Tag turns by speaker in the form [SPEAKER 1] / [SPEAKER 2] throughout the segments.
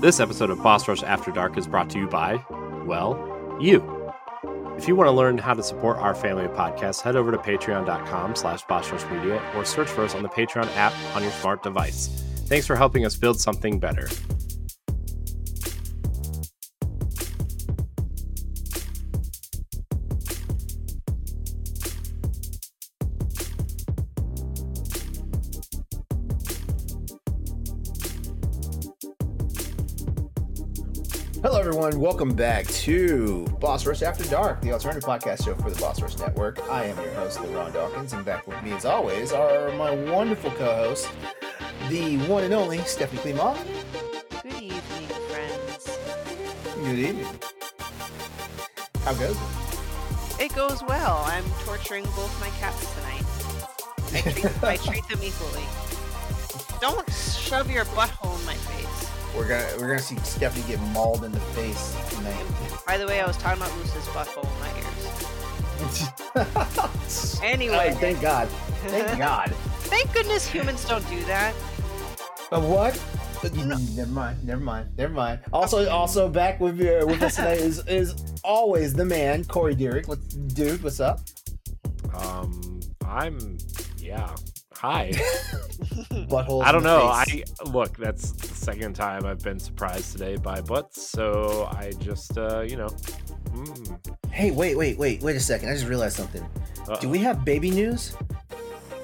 [SPEAKER 1] This episode of Boss Rush After Dark is brought to you by, well, you. If you want to learn how to support our family of podcasts, head over to patreon.com slash Media or search for us on the Patreon app on your smart device. Thanks for helping us build something better.
[SPEAKER 2] Everyone. Welcome back to Boss Rush After Dark, the alternative podcast show for the Boss Rush Network. I am your host, LeRon Dawkins, and back with me, as always, are my wonderful co-hosts, the one and only Stephanie Klima.
[SPEAKER 3] Good evening, friends.
[SPEAKER 2] Good evening. How goes it?
[SPEAKER 3] It goes well. I'm torturing both my cats tonight. I treat, I treat them equally. Don't shove your butthole in my face.
[SPEAKER 2] We're gonna we're gonna see Stephanie get mauled in the face tonight.
[SPEAKER 3] By the way, I was talking about Moose's butthole in my ears. Anyway.
[SPEAKER 2] Oh, thank God. Thank God.
[SPEAKER 3] Thank goodness humans don't do that.
[SPEAKER 2] But what? Never mind. Never mind. Never mind. Also, also back with uh, with us today is is always the man Corey Derrick. What, dude? What's up?
[SPEAKER 1] Um, I'm, yeah. Hi.
[SPEAKER 2] Butthole.
[SPEAKER 1] I don't know. I look. That's the second time I've been surprised today by butts. So I just, uh, you know. Mm,
[SPEAKER 2] Hey, wait, wait, wait, wait a second. I just realized something.
[SPEAKER 1] uh-oh.
[SPEAKER 2] Do we have baby news?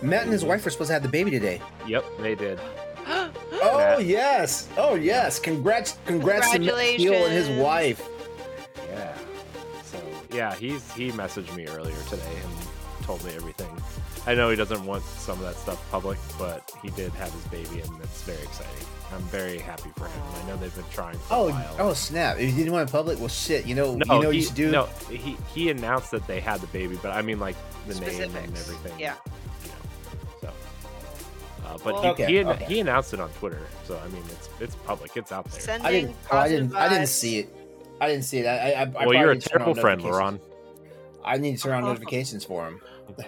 [SPEAKER 2] Matt and his wife are supposed to have the baby today.
[SPEAKER 1] Yep, they did.
[SPEAKER 2] Oh
[SPEAKER 1] Matt.
[SPEAKER 2] yes! Oh yes! Congrats! Congrats to Matt Steele and his wife.
[SPEAKER 1] Yeah. So yeah, he's he messaged me earlier today and told me everything. I know he doesn't want some of that stuff public, but he did have his baby, and it's very exciting. I'm very happy for him. I know they've been trying for a
[SPEAKER 2] Oh,
[SPEAKER 1] while.
[SPEAKER 2] oh snap! If you didn't want it public, well, shit. You know,
[SPEAKER 1] no,
[SPEAKER 2] you know, what
[SPEAKER 1] he,
[SPEAKER 2] you should do.
[SPEAKER 1] no, he he announced that they had the baby, but I mean like the name and everything.
[SPEAKER 3] yeah.
[SPEAKER 1] You know, so. Uh, but
[SPEAKER 3] Well-
[SPEAKER 1] he,
[SPEAKER 2] Okay,
[SPEAKER 1] he,
[SPEAKER 2] okay.
[SPEAKER 1] he announced it on Twitter, so I mean it's it's public, it's out there.
[SPEAKER 3] Sending
[SPEAKER 2] I didn't. Oh, I didn't. I didn't see it. I didn't see it. I. I, I
[SPEAKER 1] well, you're a
[SPEAKER 2] need to turn on
[SPEAKER 1] terrible friend,
[SPEAKER 2] notifications.
[SPEAKER 1] LeRon.
[SPEAKER 2] I need to turn on notifications for him.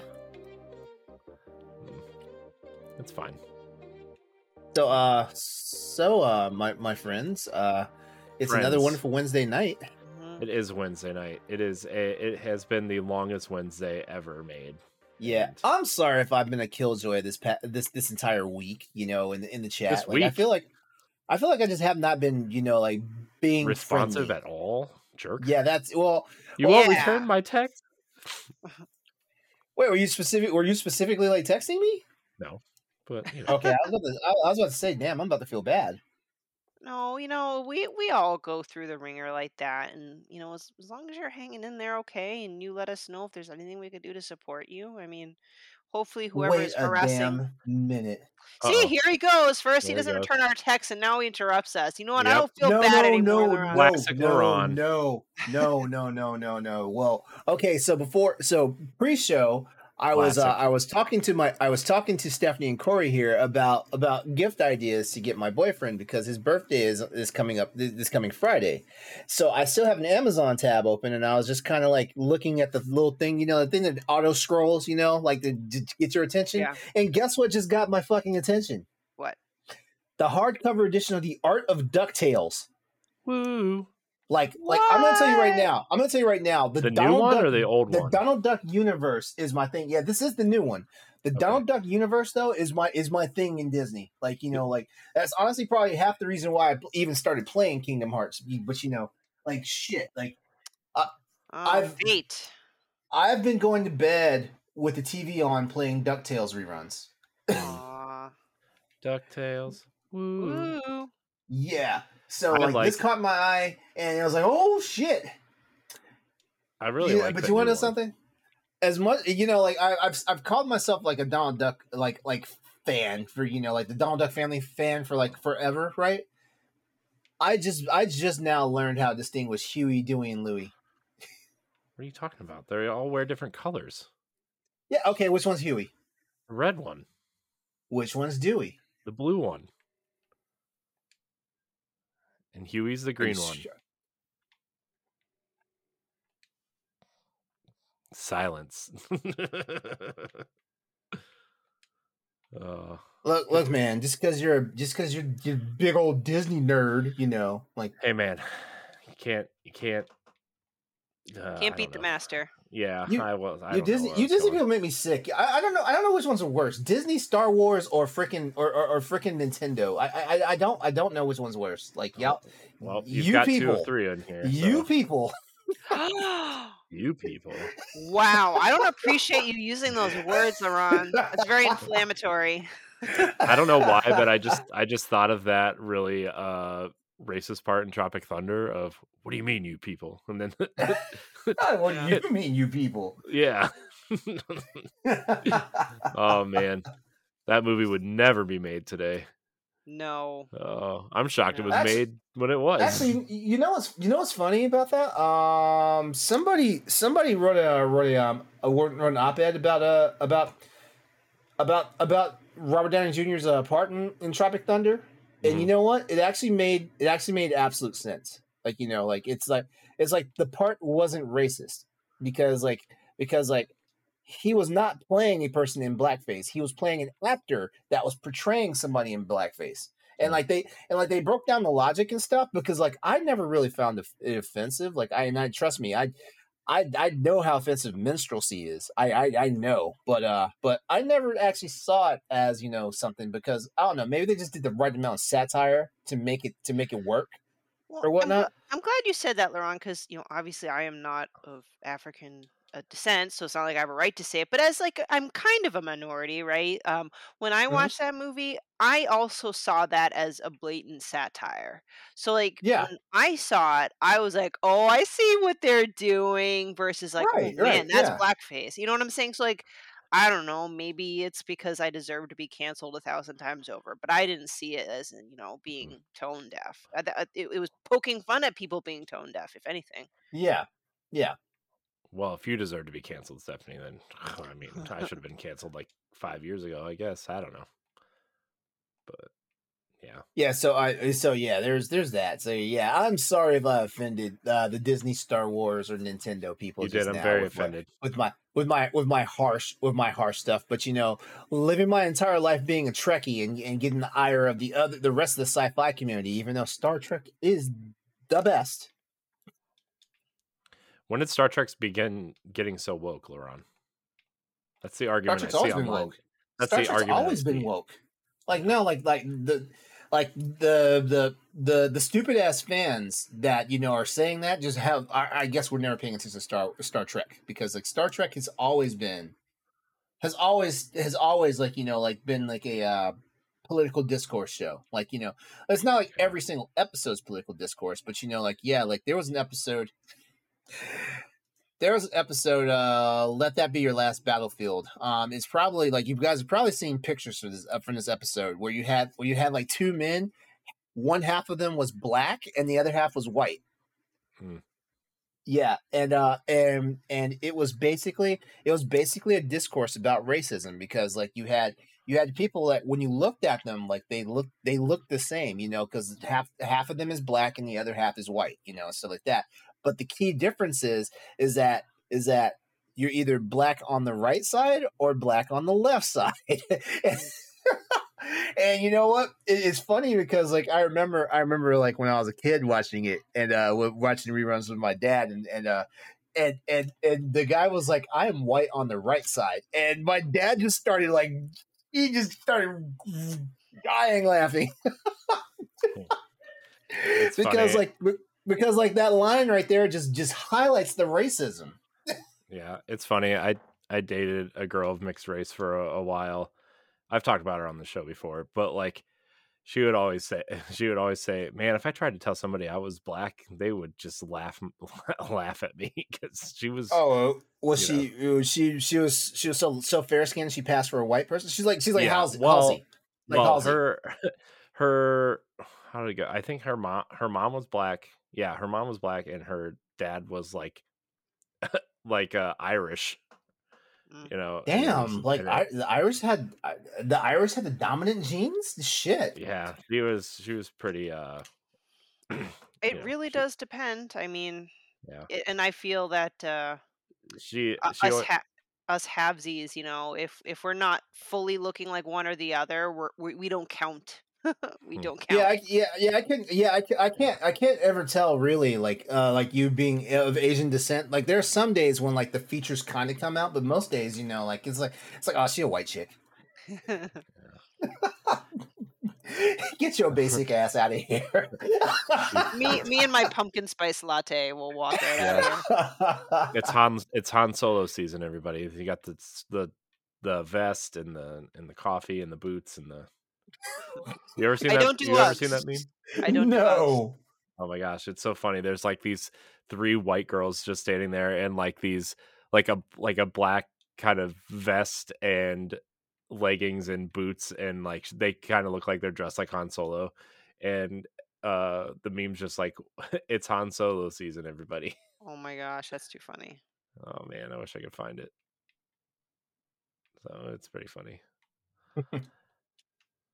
[SPEAKER 1] It's fine.
[SPEAKER 2] So, uh, so, uh, my my friends, uh, it's another wonderful Wednesday night.
[SPEAKER 3] Mhm.
[SPEAKER 1] It is Wednesday night. It is. A, it has been the longest Wednesday ever made.
[SPEAKER 2] Yeah,
[SPEAKER 1] And-
[SPEAKER 2] I'm sorry if I've been a killjoy this pa- this this entire week. You know, in the in the chat,
[SPEAKER 1] This
[SPEAKER 2] like, I feel like I feel like I just have not been, you know, like being
[SPEAKER 1] responsive
[SPEAKER 2] friendly.
[SPEAKER 1] at all, jerk.
[SPEAKER 2] Yeah, that's well.
[SPEAKER 1] You won't
[SPEAKER 3] Yeah.
[SPEAKER 1] return my text.
[SPEAKER 2] Wait, were you specific? Were you specifically like texting me?
[SPEAKER 1] No, but you know.
[SPEAKER 2] Okay, I was about to, I, I was about to say, damn, I'm about to feel bad.
[SPEAKER 3] No, you know, we we all go through the ringer like that, and you know, as, as long as you're hanging in there, okay, and you let us know if there's anything we could do to support you. I mean, hopefully, whoever
[SPEAKER 2] Wait
[SPEAKER 3] is
[SPEAKER 2] a
[SPEAKER 3] harassing.
[SPEAKER 2] damn minute.
[SPEAKER 3] See,
[SPEAKER 1] Uh-oh.
[SPEAKER 3] here he goes. First, he
[SPEAKER 1] There he
[SPEAKER 3] doesn't
[SPEAKER 1] goes.
[SPEAKER 3] return our text, and now he interrupts us. You know what? I don't feel
[SPEAKER 2] no,
[SPEAKER 3] bad
[SPEAKER 2] no,
[SPEAKER 3] anymore.
[SPEAKER 2] no,
[SPEAKER 3] LeRon.
[SPEAKER 2] no,
[SPEAKER 1] Classic
[SPEAKER 2] no,
[SPEAKER 1] LeRon.
[SPEAKER 2] no, no, no, no, no, no. Well, okay, so before, so pre-show, I was, uh, I was talking to my, I was talking to Stephanie and Corey here about about gift ideas to get my boyfriend because his birthday is is coming up this, this coming Friday. So I still have an Amazon tab open, and I was just kind of like looking at the little thing, you know, the thing that auto scrolls, you know, like to, to get your attention.
[SPEAKER 3] Yeah.
[SPEAKER 2] And guess what just got my fucking attention?
[SPEAKER 3] What?
[SPEAKER 2] The hardcover edition of the Art of Ducktales.
[SPEAKER 1] Woo.
[SPEAKER 2] Like, like I'm gonna tell you right now. I'm gonna tell you right now. The,
[SPEAKER 1] The, new
[SPEAKER 2] Donald
[SPEAKER 1] one
[SPEAKER 2] Duck,
[SPEAKER 1] or the old
[SPEAKER 2] the
[SPEAKER 1] one?
[SPEAKER 2] Donald Duck universe is my thing. Yeah, this is the new one. The
[SPEAKER 1] Okay.
[SPEAKER 2] Donald Duck universe though is my is my thing in Disney. Like you know, like that's honestly probably half the reason why I even started playing Kingdom Hearts. But you know, like shit, like
[SPEAKER 3] Oh,
[SPEAKER 2] I've-
[SPEAKER 3] fate.
[SPEAKER 2] I've been going to bed with the TV on playing Ducktales reruns.
[SPEAKER 1] Ducktales. Woo.
[SPEAKER 3] Woo.
[SPEAKER 2] Yeah. So like,
[SPEAKER 1] like-
[SPEAKER 2] this caught my eye, and I was like, "Oh shit!"
[SPEAKER 1] I really like.
[SPEAKER 2] but you want to know something? As much you know, like I, I've I've called myself like a Donald Duck like like fan for you know like the Donald Duck family fan for like forever, right? I just I just now learned how to distinguish Huey, Dewey, and Louie.
[SPEAKER 1] What are you talking about? They all wear different colors.
[SPEAKER 2] Yeah, okay. Which one's Huey?
[SPEAKER 1] The red one,
[SPEAKER 2] Which one's Dewey?
[SPEAKER 1] the blue one, and Huey's the green
[SPEAKER 2] Are
[SPEAKER 1] one.
[SPEAKER 2] sure?
[SPEAKER 1] Silence. uh,
[SPEAKER 2] Look, look, man. Just because you're just because you're you're a big old Disney nerd, you know, like
[SPEAKER 1] Hey man, you can't you can't uh,
[SPEAKER 3] Can't beat the master.
[SPEAKER 1] Yeah,
[SPEAKER 2] You-
[SPEAKER 1] I was. I
[SPEAKER 2] you Disney,
[SPEAKER 1] where I
[SPEAKER 2] you Disney
[SPEAKER 1] going.
[SPEAKER 2] people make me sick. I, I don't know. I don't know which ones are worse, Disney, Star Wars, or freaking or or, or freaking Nintendo. I, I I don't I don't know which one's worse. Like y'all,
[SPEAKER 1] Well, you've
[SPEAKER 2] you
[SPEAKER 1] got two or three in here.
[SPEAKER 2] you people.
[SPEAKER 1] you people.
[SPEAKER 3] wow, I don't appreciate you using those words, LeRon. It's very inflammatory.
[SPEAKER 1] I don't know why, but I just I just thought of that really uh racist part in Tropic Thunder of what do you mean you people? And then
[SPEAKER 2] what do you mean, you people?
[SPEAKER 1] yeah. oh man. That movie would never be made today.
[SPEAKER 3] No.
[SPEAKER 1] Oh, I'm shocked it was
[SPEAKER 2] Actu-
[SPEAKER 1] made when it was.
[SPEAKER 2] Actually, you know what's you know what's funny about that? Um, somebody somebody wrote a wrote a um a, wrote an op-ed about uh about about about Robert Downey Jr.'s uh, part in, in Tropic Thunder, and you
[SPEAKER 1] Mhm.
[SPEAKER 2] know what? It actually made it actually made absolute sense. Like you know, like it's like it's like the part wasn't racist because like because like he was not playing a person in blackface. He was playing an actor that was portraying somebody in blackface. And like they and like they broke down the logic and stuff because like I never really found it it offensive. Like I and I trust me, I I I know how offensive minstrelsy is. I, I I know, but uh, but I never actually saw it as you know something because I don't know. Maybe they just did the right amount of satire to make it to make it work.
[SPEAKER 3] Well,
[SPEAKER 2] Or
[SPEAKER 3] I'm,
[SPEAKER 2] whatnot?
[SPEAKER 3] I'm glad you said that, LeRon, because you know, obviously, I am not of African uh, descent, so it's not like I have a right to say it. But as like, I'm kind of a minority, right? Um, when I
[SPEAKER 2] Mhm.
[SPEAKER 3] watched that movie, I also saw that as a blatant satire. So like,
[SPEAKER 2] Yeah.
[SPEAKER 3] when I saw it, I was like, "Oh, I see what they're doing," versus like,
[SPEAKER 2] Right,
[SPEAKER 3] "Oh man,
[SPEAKER 2] right,
[SPEAKER 3] that's
[SPEAKER 2] yeah.
[SPEAKER 3] blackface." You know what I'm saying? So like. I don't know. Maybe it's because I deserve to be canceled a thousand times over, but I didn't see it as you know being tone deaf. It, it was poking fun at people being tone deaf, if anything.
[SPEAKER 2] Yeah, yeah.
[SPEAKER 1] Well, if you deserve to be canceled, Stephanie, then I mean, I should have been canceled like five years ago. I guess I don't know, but yeah,
[SPEAKER 2] Yeah, so I so yeah, there's there's that. So yeah, I'm sorry if I offended uh, the Disney, Star Wars, or Nintendo people.
[SPEAKER 1] you
[SPEAKER 2] just
[SPEAKER 1] did. I'm
[SPEAKER 2] now
[SPEAKER 1] very
[SPEAKER 2] with my-
[SPEAKER 1] offended.
[SPEAKER 2] with my with my with my harsh with my harsh stuff. But you know, living my entire life being a Trekkie and, and getting the ire of the other the rest of the sci-fi community, even though Star Trek is the best.
[SPEAKER 1] When did Star Trek begin getting so woke, LeRon? That's the argument Star
[SPEAKER 2] Trek's
[SPEAKER 1] I see
[SPEAKER 2] always been
[SPEAKER 1] online.
[SPEAKER 2] woke.
[SPEAKER 1] That's
[SPEAKER 2] Star
[SPEAKER 1] the
[SPEAKER 2] Trek's
[SPEAKER 1] argument. I
[SPEAKER 2] always been woke. Like no, like like the like the the the the stupid ass fans that you know are saying that just have I, I guess we're never paying attention to Star Star Trek because like Star Trek has always been has always has always like you know like been like a uh, political discourse show. Like you know it's not like every single episode's political discourse but you know like yeah like there was an episode there was an episode uh let that be your last battlefield. Um it's probably like you guys have probably seen pictures for this uh, from this episode where you had where you had like two men one half of them was black and the other half was white.
[SPEAKER 1] Hmm.
[SPEAKER 2] yeah and uh and and it was basically it was basically a discourse about racism because like you had you had people that when you looked at them like they look they looked the same you know because half half of them is black and the other half is white you know stuff like that but the key difference is is that is that you're either black on the right side or black on the left side. And you know what? It- it's funny because like i remember i remember like when i was a kid watching it and uh watching reruns with my dad and and uh and and and the guy was like i am white on the right side. And my dad just started like he just started dying laughing.
[SPEAKER 1] It's
[SPEAKER 2] because
[SPEAKER 1] funny.
[SPEAKER 2] like because like that line right there just just highlights the racism
[SPEAKER 1] Yeah, it's funny. I I dated a girl of mixed race for a, a while. I've talked about her on the show before, but like she would always say she would always say, "Man, if I tried to tell somebody I was black, they would just laugh laugh at me because she was
[SPEAKER 2] Oh, was she? was she she was she was so so fair skinned. She passed for a white person. She's like she's like
[SPEAKER 1] Yeah,
[SPEAKER 2] Halsey.
[SPEAKER 1] well,
[SPEAKER 2] Halsey. Like
[SPEAKER 1] well,
[SPEAKER 2] Halsey.
[SPEAKER 1] her her how did it go? I think her mom her mom was black. Yeah, her mom was black, and her dad was like like uh Irish.
[SPEAKER 3] Mm.
[SPEAKER 1] You know, it was-
[SPEAKER 2] Damn, like I, the Irish had the Irish had the dominant genes. Shit.
[SPEAKER 1] yeah, she was she was pretty. uh
[SPEAKER 3] It
[SPEAKER 1] Yeah,
[SPEAKER 3] really
[SPEAKER 1] she-
[SPEAKER 3] does depend. I mean,
[SPEAKER 1] Yeah.
[SPEAKER 3] it, and I feel that uh,
[SPEAKER 1] She she
[SPEAKER 3] us ha- us halvesies, you know, if if we're not fully looking like one or the other, we're, we we don't count. we
[SPEAKER 1] Hmm.
[SPEAKER 3] don't count.
[SPEAKER 2] Yeah, I, yeah, yeah. I can. Yeah, I, ca- I can't. I can't ever tell really. Like, uh, like you being of Asian descent. Like, there are some days when like the features kind of come out, but most days, you know, like it's like it's like, oh, she a white chick. Get your basic ass out of here.
[SPEAKER 3] me me and my pumpkin spice latte will walk right out of here.
[SPEAKER 1] It's Han. It's Han Solo season. Everybody, you got the the the vest and the and the coffee and the boots and the. You ever seen
[SPEAKER 3] I
[SPEAKER 1] that?
[SPEAKER 3] don't do
[SPEAKER 1] you ever seen that meme?
[SPEAKER 3] I don't do
[SPEAKER 1] Oh my gosh, it's so funny. There's like these three white girls just standing there and like these like a like a black kind of vest and leggings and boots and like they kind of look like they're dressed like Han Solo and uh the meme's just like it's Han Solo season everybody.
[SPEAKER 3] Oh my gosh, that's too funny.
[SPEAKER 1] Oh man, I wish I could find it. So it's pretty funny.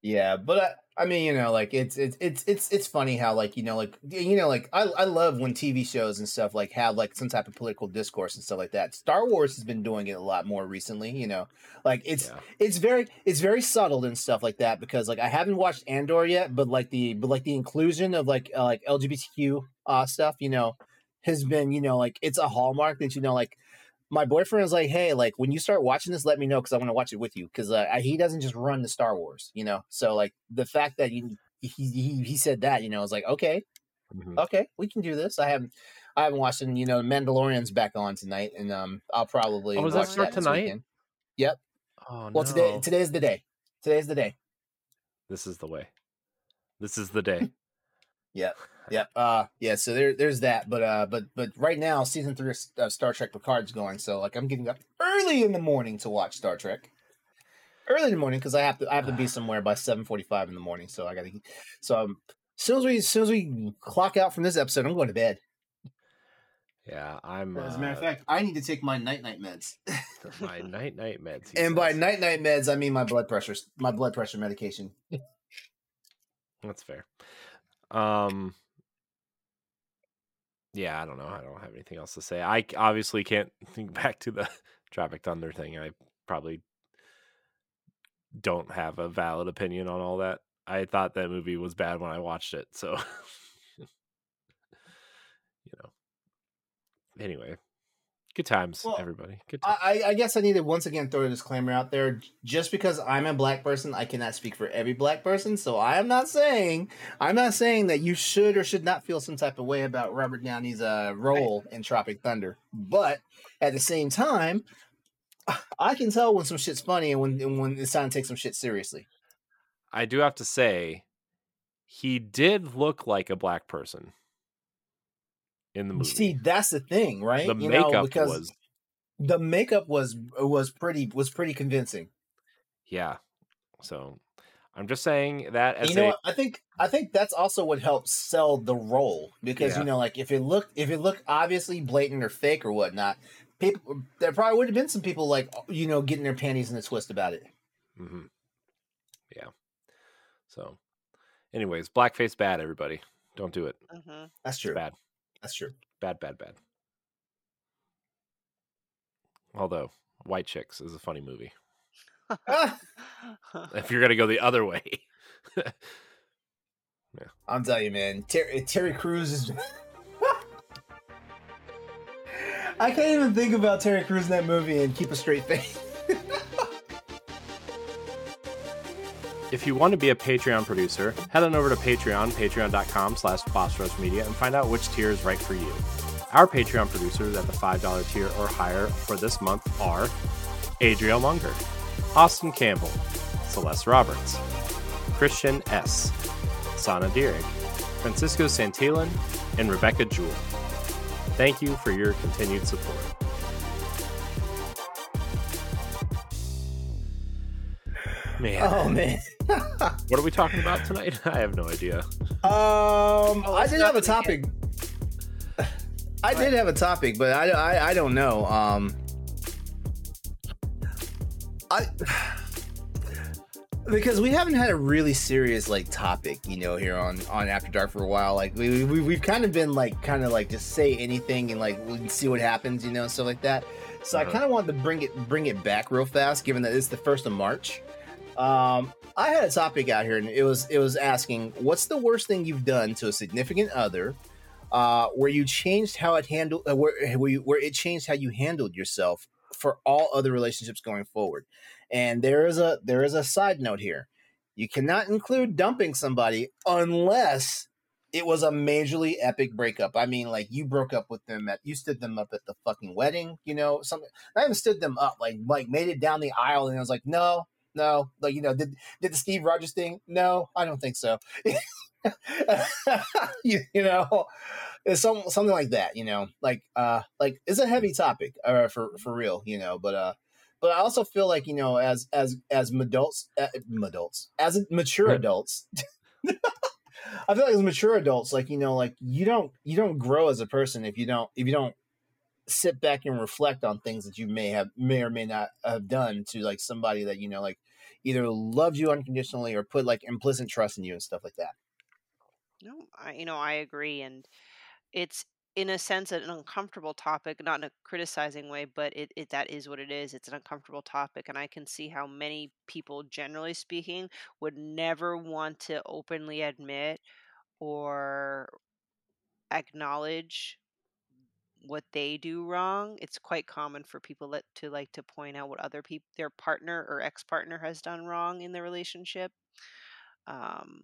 [SPEAKER 2] Yeah, but I, I mean, you know, like it's it's it's it's it's funny how like you know like you know like I I love when TV shows and stuff like have like some type of political discourse and stuff like that. Star Wars has been doing it a lot more recently. You know, like it's
[SPEAKER 1] Yeah.
[SPEAKER 2] it's very it's very subtle and stuff like that because like I haven't watched Andor yet, but like the but like the inclusion of like uh, like LGBTQ uh stuff, you know, has been you know like it's a hallmark that you know like my boyfriend was like, "Hey, like when you start watching this, let me know because I want to watch it with you because uh, he doesn't just run the Star Wars, you know. So like the fact that you he he, he said that, you know, I was like, okay,
[SPEAKER 1] Mhm.
[SPEAKER 2] okay, we can do this. I haven't I haven't watched it. And, you know, Mandalorian's back on tonight, and um, I'll probably
[SPEAKER 1] Oh, does that start tonight?
[SPEAKER 2] weekend.
[SPEAKER 1] Oh
[SPEAKER 2] Well, today
[SPEAKER 1] no.
[SPEAKER 2] today's the day. Today's the day.
[SPEAKER 1] This is the way. This is the day.
[SPEAKER 2] Yep. Yep. Uh, yeah. So there, there's that. But uh, but but right now, season three of uh, Star Trek Picard's going. So like, I'm getting up early in the morning to watch Star Trek. Early in the morning because I have to I have to be somewhere by seven forty five in the morning. So I got to. So um, as soon as we as soon as we clock out from this episode, I'm going to bed.
[SPEAKER 1] Yeah, I'm
[SPEAKER 2] As a matter of
[SPEAKER 1] uh,
[SPEAKER 2] fact, I need to take my night night meds.
[SPEAKER 1] my night night meds. he
[SPEAKER 2] and by night night meds, I mean my blood pressure my blood pressure medication.
[SPEAKER 1] That's fair. Um Yeah, I don't know. I don't have anything else to say. I obviously can't think back to the Tropic Thunder thing. I probably don't have a valid opinion on all that. I thought that movie was bad when I watched it, so you know. Anyway, good times,
[SPEAKER 2] Well,
[SPEAKER 1] everybody. Good times.
[SPEAKER 2] I, I- guess I need to once again throw a disclaimer out there. Just because I'm a black person, I cannot speak for every black person. So I am not saying I'm not saying that you should or should not feel some type of way about Robert Downey's uh, role in Tropic Thunder. But at the same time, I can tell when some shit's funny and when and when it's time to take some shit seriously.
[SPEAKER 1] I do have to say, he did look like a black person in the movie.
[SPEAKER 2] See, that's the thing, right?
[SPEAKER 1] the
[SPEAKER 2] You know,
[SPEAKER 1] makeup
[SPEAKER 2] because
[SPEAKER 1] was
[SPEAKER 2] the makeup was was pretty was pretty convincing.
[SPEAKER 1] yeah. So I'm just saying that as
[SPEAKER 2] you know
[SPEAKER 1] a?
[SPEAKER 2] I think I think that's also what helps sell the role because
[SPEAKER 1] Yeah.
[SPEAKER 2] you know, like if it looked if it looked obviously blatant or fake or whatnot, people there probably would have been some people like you know getting their panties in a twist about it.
[SPEAKER 1] hmm yeah. So, anyways, blackface bad. Everybody, don't do it.
[SPEAKER 3] hmm
[SPEAKER 2] That's
[SPEAKER 1] It's
[SPEAKER 2] true.
[SPEAKER 1] bad,
[SPEAKER 2] That's true.
[SPEAKER 1] bad, bad, bad. Although White Chicks is a funny movie. If you're gonna go the other way,
[SPEAKER 2] I'm telling you, man. Terry, eh, Terry Crews is. I can't even think about Terry Crews in that movie and keep a straight face.
[SPEAKER 1] If you want to be a Patreon producer, head on over to Patreon, patreon.com slash Media, and find out which tier is right for you. Our Patreon producers at the $5 tier or higher for this month are Adriel Munger, Austin Campbell, Celeste Roberts, Christian S., Sana Dierig, Francisco Santillan, and Rebecca Jewell. Thank you for your continued support. Man,
[SPEAKER 2] Oh man.
[SPEAKER 1] What are we talking about tonight? I have no idea.
[SPEAKER 2] Um, I did
[SPEAKER 3] not
[SPEAKER 2] have a topic. I did have a topic, but I, I, I don't know. Um, I because we haven't had a really serious like topic, you know, here on on After Dark for a while. Like we, we we've kind of been like kind of like just say anything and like we see what happens, you know, stuff like that. So uh-huh. I kind of wanted to bring it bring it back real fast, given that it's the first of March. Um, I had a topic out here, and it was it was asking, what's the worst thing you've done to a significant other, uh, where you changed how it handled, uh, where where, you, where it changed how you handled yourself for all other relationships going forward. And there is a there is a side note here. You cannot include dumping somebody unless it was a majorly epic breakup. I mean, like you broke up with them at you stood them up at the fucking wedding, you know, something. I even stood them up, like like made it down the aisle, and I was like, no, no, like you know, did did the Steve Rogers thing? No, I don't think so. you, you, know, it's some something like that. You know, like uh, like it's a heavy topic uh, for for real. You know, but uh, but I also feel like you know, as as as adults, uh, adults, as mature adults. I feel like as mature adults, like you know, like you don't you don't grow as a person if you don't if you don't sit back and reflect on things that you may have may or may not have done to like somebody that you know like either loved you unconditionally or put like implicit trust in you and stuff like that.
[SPEAKER 3] No, I you know I agree, and it's in a sense an uncomfortable topic, not in a criticizing way, but it, it that is what it is. It's an uncomfortable topic, and I can see how many people, generally speaking, would never want to openly admit or acknowledge what they do wrong. It's quite common for people that, to like to point out what other people, their partner or ex partner, has done wrong in the relationship. Um,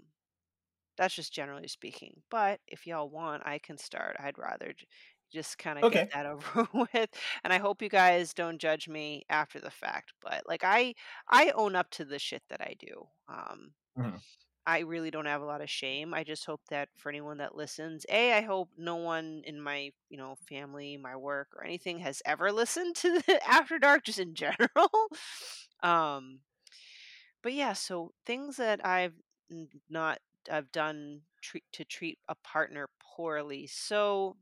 [SPEAKER 3] that's just generally speaking. But if y'all want, I can start. I'd rather j- just kind of okay. get that over with. And I hope you guys don't judge me after the fact. But like I, I own up to the shit that I do. Um, mm-hmm. I really don't have a lot of shame. I just hope that for anyone that listens, A, I hope no one in my, you know, family, my work or anything has ever listened to the After Dark just in general. um but yeah, so things that I've not I've done treat, to treat a partner poorly. So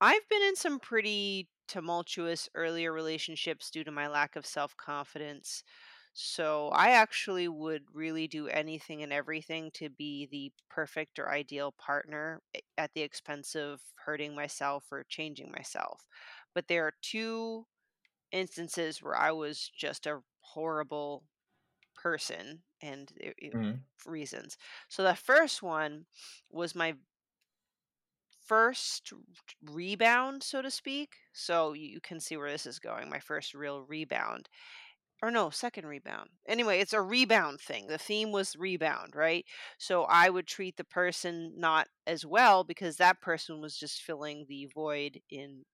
[SPEAKER 3] I've been in some pretty tumultuous earlier relationships due to my lack of self-confidence. So I actually would really do anything and everything to be the perfect or ideal partner eh, at the expense of hurting myself or changing myself. But there are two instances where I was just a horrible person and it, it, mm-hmm. reasons. So the first one was my first rebound, so to speak. So you can see where this is going. My first real rebound or no, second rebound. Anyway, it's a rebound thing. The theme was rebound, right? So I would treat the person not as well because that person was just filling the void in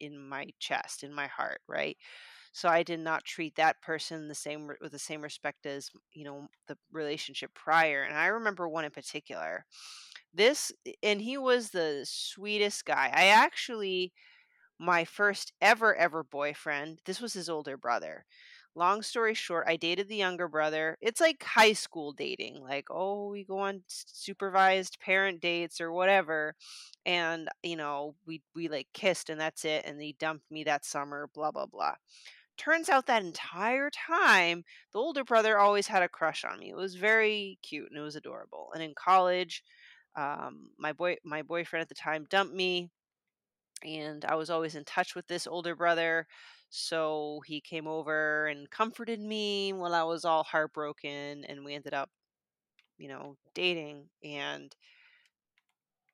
[SPEAKER 3] in my chest, in my heart, right? So I did not treat that person the same with the same respect as, you know, the relationship prior. And I remember one in particular. This and he was the sweetest guy. I actually my first ever ever boyfriend this was his older brother. Long story short i dated the younger brother. It's like high school dating like oh we go on supervised parent dates or whatever and you know we we like kissed and that's it and he dumped me that summer blah blah blah. Turns out that entire time the older brother always had a crush on me. It was very cute and it was adorable and in college um, my boy my boyfriend at the time dumped me and I was always in touch with this older brother. So he came over and comforted me while I was all heartbroken, and we ended up, you know, dating. And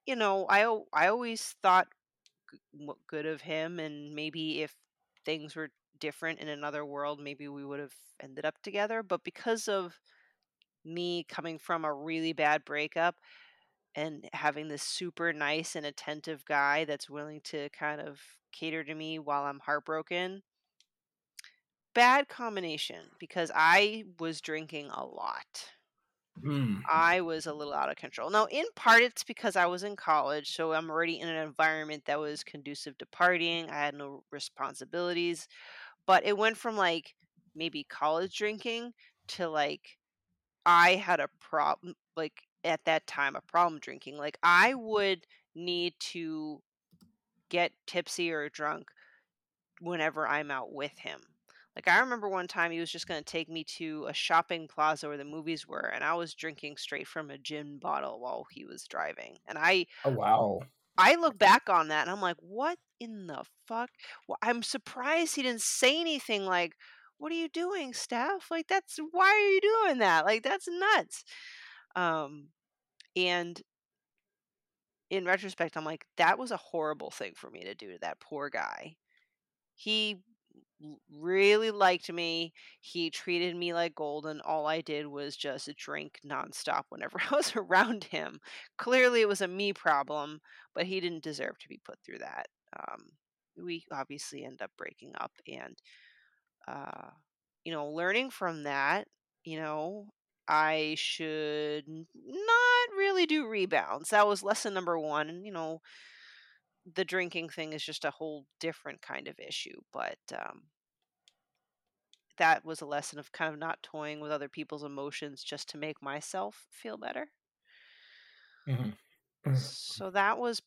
[SPEAKER 3] you know, I I always thought good of him, and maybe if things were different in another world, maybe we would have ended up together. But because of me coming from a really bad breakup, and having this super nice and attentive guy that's willing to kind of cater to me while I'm heartbroken. Bad combination because I was drinking a lot. Mm. I was a little out of control. Now, in part, it's because I was in college, so I'm already in an environment that was conducive to partying. I had no responsibilities, but it went from like maybe college drinking to like I had a problem. Like at that time a problem drinking. Like I would need to get tipsy or drunk whenever I'm out with him. Like I remember one time he was just going to take me to a shopping plaza where the movies were and I was drinking straight from a gin bottle while he was driving. And I
[SPEAKER 2] Oh wow.
[SPEAKER 3] I look back on that and I'm like, what in the fuck? Well, I'm surprised he didn't say anything like, what are you doing, Steph? Like that's why are you doing that? Like that's nuts. Um and in retrospect, I'm like, that was a horrible thing for me to do to that poor guy. He really liked me. He treated me like gold, and all I did was just drink nonstop whenever I was around him. Clearly, it was a me problem, but he didn't deserve to be put through that. Um, we obviously end up breaking up, and uh, you know, learning from that, you know, I should not really do rebounds. That was lesson number one. And, you know, the drinking thing is just a whole different kind of issue. But um, that was a lesson of kind of not toying with other people's emotions just to make myself feel better.
[SPEAKER 2] Mm-hmm.
[SPEAKER 3] So that was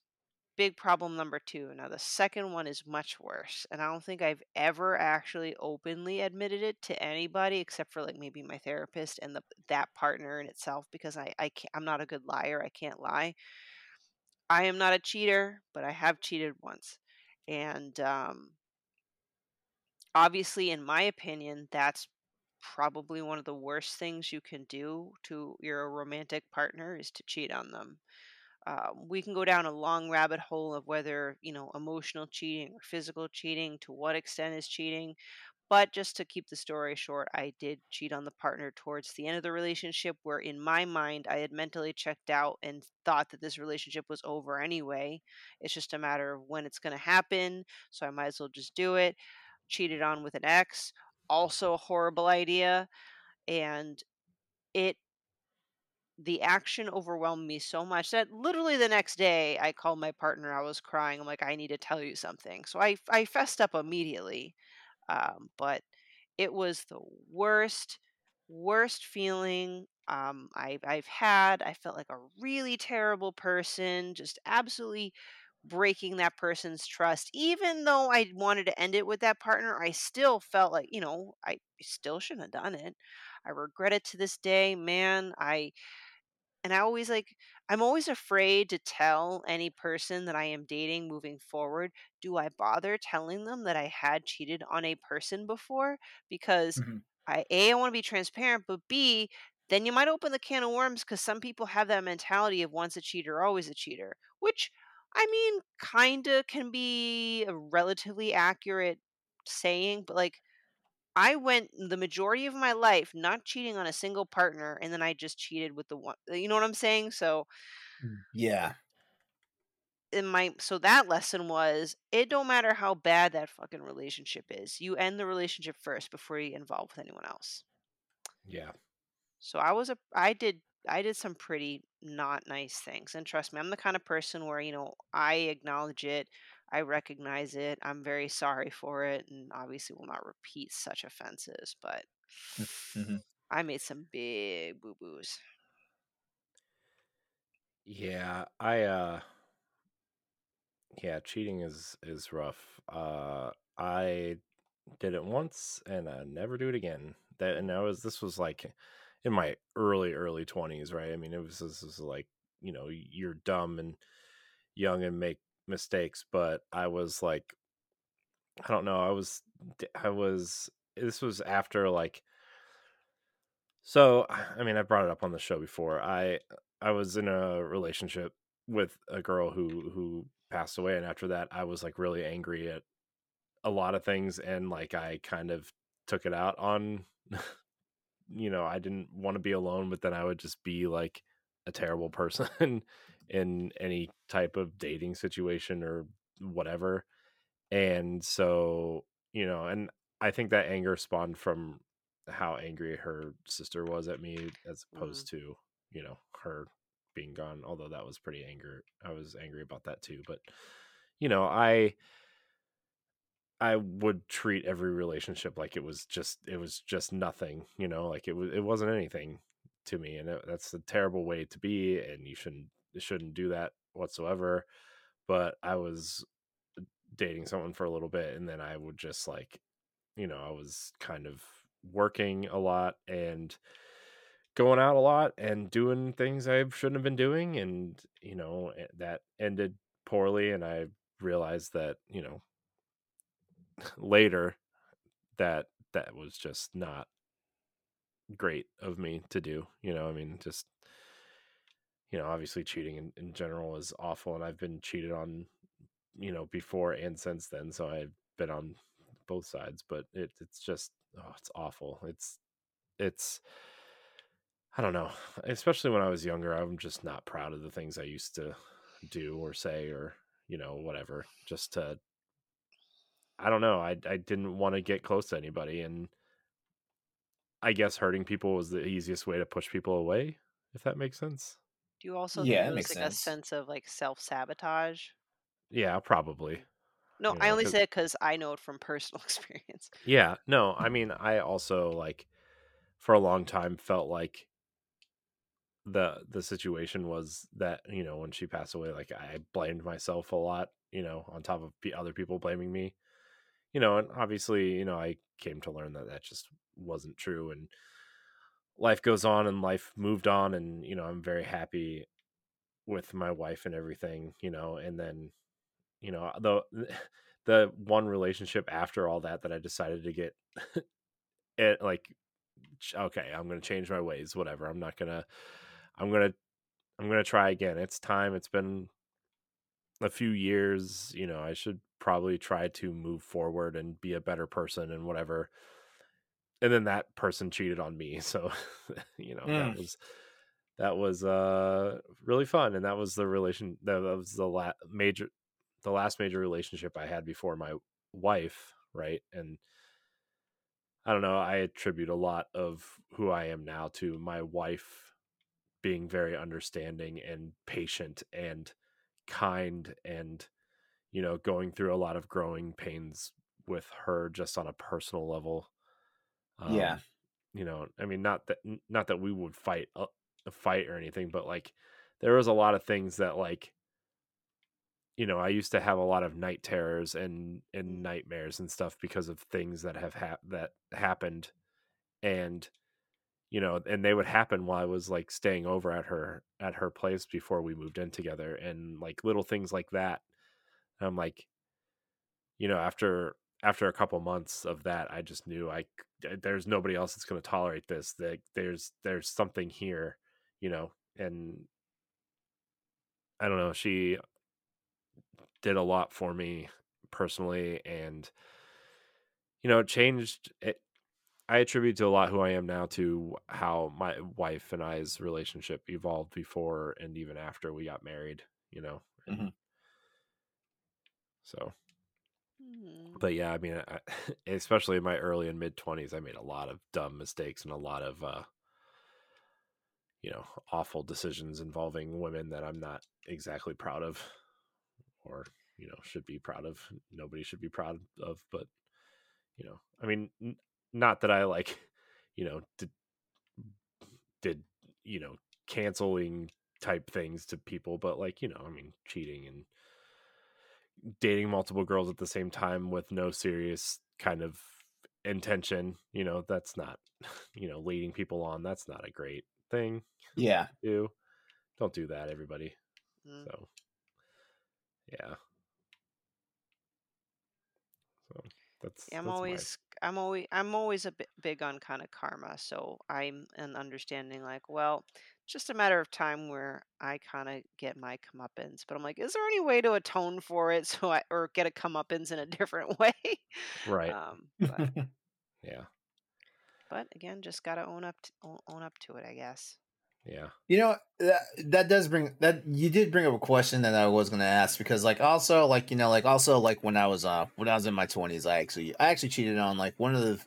[SPEAKER 3] big problem number two. Now, the second one is much worse. And I don't think I've ever actually openly admitted it to anybody except for like maybe my therapist and the, that partner in itself because I, I can't, I'm not a good liar. I can't lie. I am not a cheater, but I have cheated once. And um, obviously, in my opinion, that's probably one of the worst things you can do to your romantic partner is to cheat on them. Uh, we can go down a long rabbit hole of whether you know emotional cheating or physical cheating to what extent is cheating. But just to keep the story short i did cheat on the partner towards the end of the relationship where in my mind i had mentally checked out and thought that this relationship was over anyway. It's just a matter of when it's going to happen so i might as well just do it. Cheated on with an ex also a horrible idea and it the action overwhelmed me so much that literally the next day I called my partner. I was crying. I'm like, I need to tell you something. So I I fessed up immediately. Um, but it was the worst, worst feeling um, I, I've had. I felt like a really terrible person, just absolutely breaking that person's trust. Even though I wanted to end it with that partner, I still felt like, you know, I still shouldn't have done it. I regret it to this day, man. I and I always like I'm always afraid to tell any person that I am dating moving forward, do I bother telling them that I had cheated on a person before? Because
[SPEAKER 2] Mhm.
[SPEAKER 3] I A, I want to be transparent, but B, then you might open the can of worms because some people have that mentality of once a cheater, always a cheater, which I mean, kinda can be a relatively accurate saying, but like I went the majority of my life not cheating on a single partner, and then I just cheated with the one. You know what I'm saying? So mm,
[SPEAKER 2] Yeah.
[SPEAKER 3] in my so that lesson was it don't matter how bad that fucking relationship is. You end the relationship first before you involve with anyone else.
[SPEAKER 1] Yeah.
[SPEAKER 3] So I was a I did I did some pretty not nice things. And trust me, I'm the kind of person where, you know, I acknowledge it, I recognize it, I'm very sorry for it, and obviously will not repeat such offenses, but
[SPEAKER 2] Mhm.
[SPEAKER 3] I made some big boo boos.
[SPEAKER 1] Yeah, I uh yeah, cheating is is rough. Uh I did it once and I never do it again. That and I was this was like in my early early 20s, right? I mean, it was this was like, you know, you're dumb and young and make mistakes, but I was like I don't know, I was I was this was after like so I mean, I brought it up on the show before. I I was in a relationship with a girl who who passed away and after that I was like really angry at a lot of things and like I kind of took it out on you know, I didn't want to be alone, but then I would just be like a terrible person in any type of dating situation or whatever. And so, you know, and I think that anger spawned from how angry her sister was at me as
[SPEAKER 3] Mm.
[SPEAKER 1] opposed to, you know, her being gone, although that was pretty anger. I was angry about that too, but you know, I I would treat every relationship like it was just it was just nothing, you know, like it was it wasn't anything to me, and it, that's a terrible way to be, and you shouldn't shouldn't do that whatsoever. But I was dating someone for a little bit, and then I would just like, you know, I was kind of working a lot and going out a lot and doing things I shouldn't have been doing, and you know eh, that ended poorly and I realized that, you know, later that that was just not great of me to do, you know, I mean, just you know, obviously cheating in, in general is awful and I've been cheated on, you know, before and since then, so I've been on both sides, but it it's just oh, it's awful. It's it's I don't know. Especially when I was younger, I'm just not proud of the things I used to do or say or, you know, whatever. Just to I don't know. I I didn't want to get close to anybody and I guess hurting people was the easiest way to push people away, if that makes sense.
[SPEAKER 3] Do you also
[SPEAKER 2] Yeah,
[SPEAKER 3] think
[SPEAKER 2] it
[SPEAKER 3] it was
[SPEAKER 2] makes
[SPEAKER 3] like a
[SPEAKER 2] sense.
[SPEAKER 3] sense of like self sabotage?
[SPEAKER 1] Yeah, probably.
[SPEAKER 3] No,
[SPEAKER 1] You
[SPEAKER 3] I
[SPEAKER 1] only
[SPEAKER 3] only
[SPEAKER 1] 'cause-
[SPEAKER 3] say it because I know it from personal experience.
[SPEAKER 1] Yeah, no, I mean, I also like for a long time felt like the the situation was that you know when she passed away, like I blamed myself a lot, you know, on top of other people blaming me, you know, and obviously, you know, I came to learn that that just wasn't true, and life goes on, and life moved on, and you know, I'm very happy with my wife and everything, you know, and then you know uh, the the one relationship after all that that I decided to get it like okay i'm gonna change my ways whatever i'm not gonna i'm gonna i'm gonna try again it's time it's been a few years you know i should probably try to move forward and be a better person and whatever and then that person cheated on me so you know that
[SPEAKER 2] Mm.
[SPEAKER 1] was that was uh really fun and that was the relation that was the la- major the last major relationship i had before my wife right and I don't know. I attribute a lot of who I am now to my wife being very understanding and patient and kind and, you know, going through a lot of growing pains with her just on a personal level.
[SPEAKER 2] Yeah.
[SPEAKER 1] Um, You know, I mean, not that, not that we would fight a, a fight or anything, but like there was a lot of things that like, you know, I used to have a lot of night terrors and and nightmares and stuff because of things that have hap- that happened, and you know, and they would happen while I was like staying over at her at her place before we moved in together, and like little things like that. I'm like, you know, after after a couple months of that, I just knew I there's nobody else that's going to tolerate this. That there's there's something here, you know, and I don't know. She did a lot for me personally and you know it changed it i attribute to a lot who i am now to how my wife and i's relationship evolved before and even after we got married you know
[SPEAKER 2] Mhm.
[SPEAKER 1] so
[SPEAKER 3] Hmm.
[SPEAKER 1] but yeah i mean I, especially in my early and mid 20s i made a lot of dumb mistakes and a lot of uh you know awful decisions involving women that i'm not exactly proud of or you know should be proud of nobody should be proud of but you know i mean n- not that i like you know did, did you know canceling type things to people but like you know i mean cheating and dating multiple girls at the same time with no serious kind of intention you know that's not you know leading people on that's not a great thing
[SPEAKER 2] Yeah.
[SPEAKER 1] to do don't do that everybody
[SPEAKER 3] Mm.
[SPEAKER 1] so yeah so that's
[SPEAKER 3] Yeah, I'm
[SPEAKER 1] that's my-
[SPEAKER 3] always I'm always I'm always a bit big on kind of karma, so I'm an understanding like, well, just a matter of time where I kind of get my comeuppance. But I'm like, is there any way to atone for it so I or get a comeuppance in a different way?
[SPEAKER 1] right
[SPEAKER 3] Um, but
[SPEAKER 1] yeah
[SPEAKER 3] but again, just gotta own up to, own, own up to it, I guess.
[SPEAKER 1] yeah
[SPEAKER 2] You know that that does bring that you did bring up a question that I was going to ask because like also like you know like also like when I was uh when I was in my 20s I actually I actually cheated on like one of the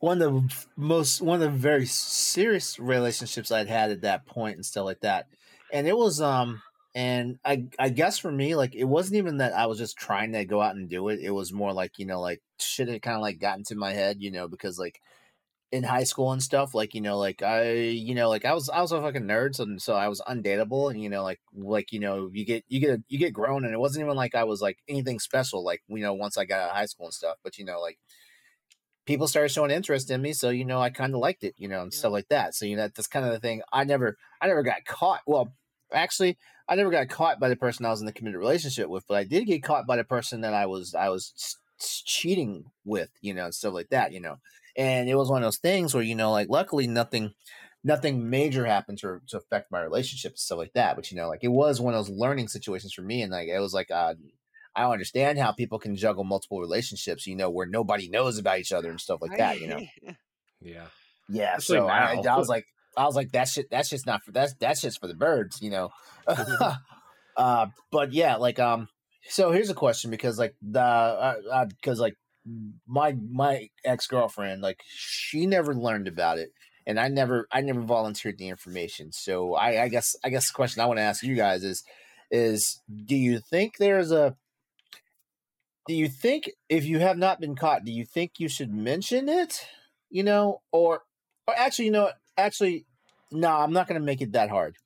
[SPEAKER 2] one of the most one of the very serious relationships I'd had at that point and stuff like that. And it was um and I I guess for me like it wasn't even that I was just trying to go out and do it. It was more like, you know, like shit had kind of like gotten to my head, you know, because like in high school and stuff like you know like i you know like i was i was a fucking nerd so, so i was undateable and you know like like you know you get you get you get grown and it wasn't even like i was like anything special like you know once i got out of high school and stuff but you know like people started showing interest in me so you know i kind of liked it you know and stuff like that so you know that's kind of the thing i never i never got caught well actually I never got caught by the person I was in the committed relationship with, but I did get caught by the person that I was I was cheating with, you know, and stuff like that, you know. And it was one of those things where, you know, like luckily nothing nothing major happened to, to affect my relationship and stuff like that. But you know, like it was one of those learning situations for me, and like it was like uh, I don't understand how people can juggle multiple relationships, you know, where nobody knows about each other and stuff like that, you know.
[SPEAKER 1] Yeah.
[SPEAKER 2] Yeah. so I, I, was like, I was like, that shit, that's just not for that's that's just for the birds, you know. uh, but yeah, like um, so here's a question because like the because uh, uh, like my my ex girlfriend, like she never learned about it, and I never I never volunteered the information. So I, I guess I guess the question I want to ask you guys is is do you think there's a do you think if you have not been caught, do you think you should mention it? You know, or or actually, you know, actually, no, I'm not going to make it that hard.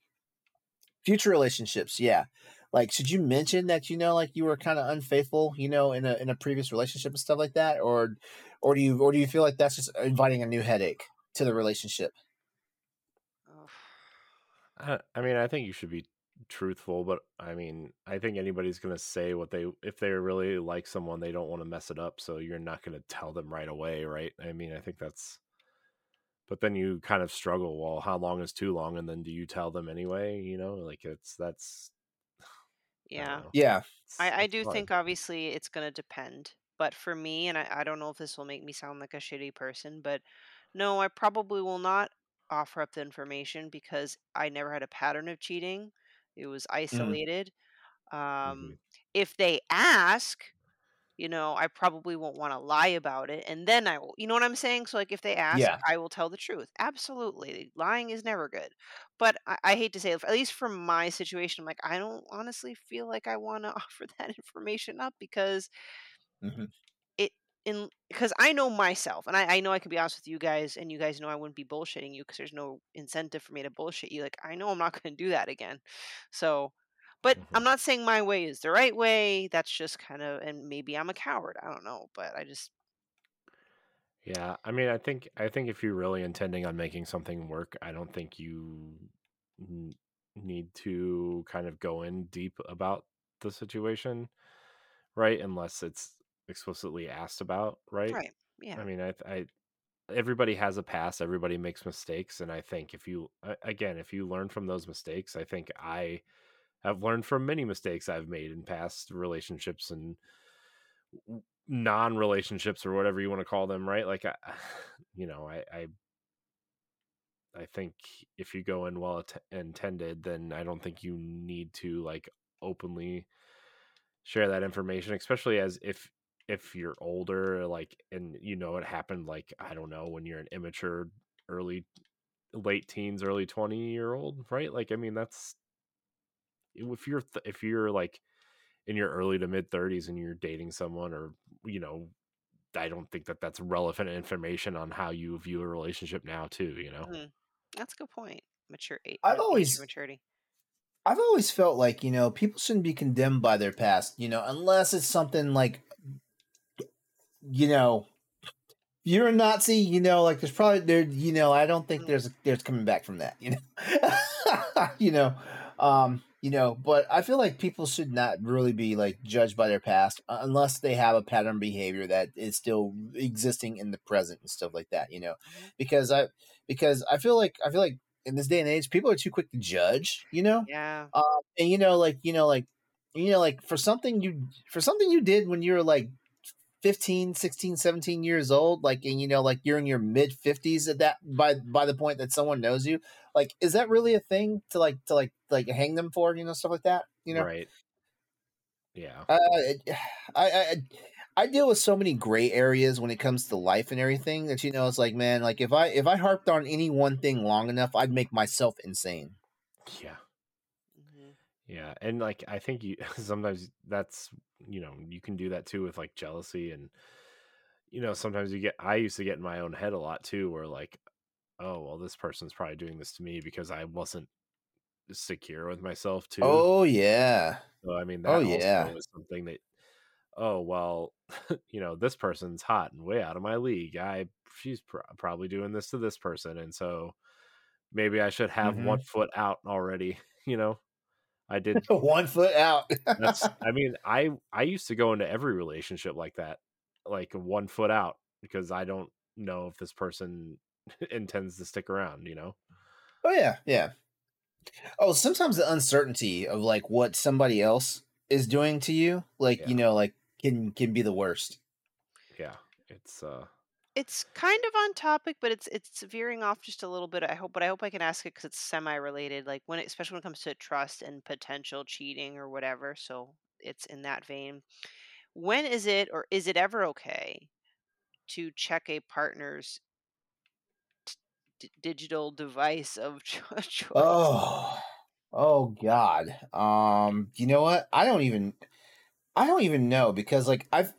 [SPEAKER 2] Future relationships, yeah. Like, should you mention that you know, like you were kind of unfaithful, you know, in a in a previous relationship and stuff like that, or or do you or do you feel like that's just inviting a new headache to the relationship?
[SPEAKER 1] I, I mean, I think you should be truthful, but I mean, I think anybody's going to say what they if they really like someone, they don't want to mess it up, so you're not going to tell them right away, right? I mean, I think that's but then you kind of struggle, well, how long is too long and then do you tell them anyway, you know? Like it's that's
[SPEAKER 3] yeah.
[SPEAKER 2] I yeah.
[SPEAKER 3] I, I do hard. think obviously it's going to depend. But for me, and I, I don't know if this will make me sound like a shitty person, but no, I probably will not offer up the information because I never had a pattern of cheating. It was mm. isolated. Mm. Um, mm-hmm. If they ask, you know, I probably won't want to lie about it. And then I will, you know what I'm saying? So, like, if they ask, yeah. I will tell the truth. Absolutely. Lying is never good. But I, I hate to say at least from my situation, I'm like, I don't honestly feel like I want to offer that information up because mm-hmm. In, because I know myself and I, I know I can be honest with you guys and you guys know I wouldn't be bullshitting you because there's no incentive for me to bullshit you. Like, I know I'm not going to do that again. So, but mm-hmm. I'm not saying my way is the right way. That's just kind of, and maybe I'm a coward. I don't know, but I just.
[SPEAKER 1] Yeah, I mean, I think I think if you're really intending on making something work, I don't think you n- need to kind of go in deep about the situation, right? Unless it's explicitly asked about, right?
[SPEAKER 3] Right. Yeah.
[SPEAKER 1] I mean, I, I everybody has a past everybody makes mistakes and i think if you again if you learn from those mistakes i think i I've learned from many mistakes I've made in past relationships and non-relationships or whatever you want to call them, right? Like I, you know, I I, I think if you go in well intended, then I don't think you need to like openly share that information, especially as if if you're older, like and you know it happened like I don't know when you're an immature early late teens, early 20 year old, right? Like I mean that's if you're th- if you're like in your early to mid 30s and you're dating someone or you know i don't think that that's relevant information on how you view a relationship now too you know mm-hmm.
[SPEAKER 3] that's a good point mature
[SPEAKER 2] i've always
[SPEAKER 3] maturity
[SPEAKER 2] i've always felt like you know people shouldn't be condemned by their past you know unless it's something like you know you're a Nazi, you know, like there's probably there, you know, I don't think there's there's coming back from that, you know, you know, um, you know but i feel like people should not really be like judged by their past uh, unless they have a pattern behavior that is still existing in the present and stuff like that you know? Mm-hmm. because i because i feel like i feel like in this day and age people are too quick to judge you know?
[SPEAKER 3] Yeah.
[SPEAKER 2] Um, and you know like you know like you know like for something you for something you did when you were like 15 16 17 years old like and you know like you're in your mid 50s at that by by the point that someone knows you like is that really a thing to like to like like hang them for you know stuff like that you know?
[SPEAKER 1] Right. Yeah.
[SPEAKER 2] Uh, I, I i deal with so many gray areas when it comes to life and everything that you know it's like man like if i if i harped on any one thing long enough i'd make myself insane.
[SPEAKER 1] Yeah. Yeah and like i think you sometimes that's you know you can do that too with like jealousy and you know sometimes you get i used to get in my own head a lot too where like oh well this person's probably doing this to me because i wasn't secure with myself too.
[SPEAKER 2] Oh yeah.
[SPEAKER 1] So i mean that
[SPEAKER 2] oh yeah.
[SPEAKER 1] was something that oh well you know this person's hot and way out of my league. I she's pr- probably doing this to this person and so maybe i should have mm-hmm. one foot out already you know I did.
[SPEAKER 2] One foot out.
[SPEAKER 1] That's. I mean, I I used to go into every relationship like that, like one foot out, because I don't know if this person intends to stick around. You know.
[SPEAKER 2] Oh yeah, yeah. Oh, sometimes the uncertainty of like what somebody else is doing to you, like
[SPEAKER 1] Yeah.
[SPEAKER 2] you know, like can can be the worst.
[SPEAKER 1] Yeah. It's. uh
[SPEAKER 3] It's kind of on topic, but it's it's veering off just a little bit. I hope, but I hope I can ask it because it's semi-related. Like when, it, especially when it comes to trust and potential cheating or whatever. So it's in that vein. When is it, or is it ever okay to check a partner's digital device of choice?
[SPEAKER 2] Oh, oh God. Um, you know what? I don't even, I don't even know because like I've,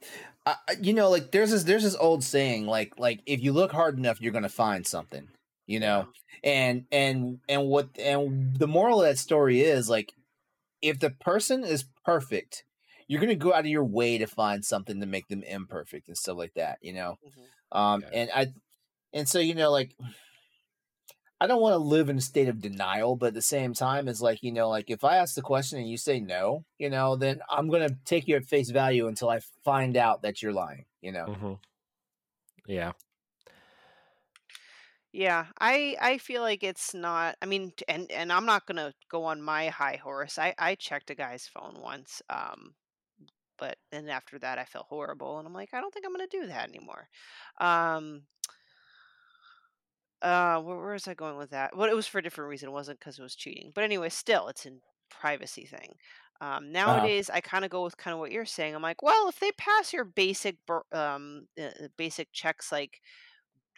[SPEAKER 2] I, you know, like there's this there's this old saying like like if you look hard enough, you're gonna find something. You know, and and and what and the moral of that story is like if the person is perfect you're going to go out of your way to find something to make them imperfect and stuff like that you know
[SPEAKER 3] Mhm.
[SPEAKER 2] um and i and so you know like i don't want to live in a state of denial but at the same time it's like you know like if i ask the question and you say no you know then i'm going to take you at face value until i find out that you're lying you know
[SPEAKER 1] mhm. Yeah.
[SPEAKER 3] Yeah, I I feel like it's not. I mean, and and I'm not gonna go on my high horse. I I checked a guy's phone once, um, but then after that I felt horrible, and I'm like, I don't think I'm gonna do that anymore. Um, uh, where, where was I going with that? Well, it was for a different reason. It wasn't because it was cheating. But anyway, still, it's a privacy thing. Um, nowadays, I kind of go with kind of what you're saying. I'm like, well, if they pass your basic um uh, uh, basic checks, like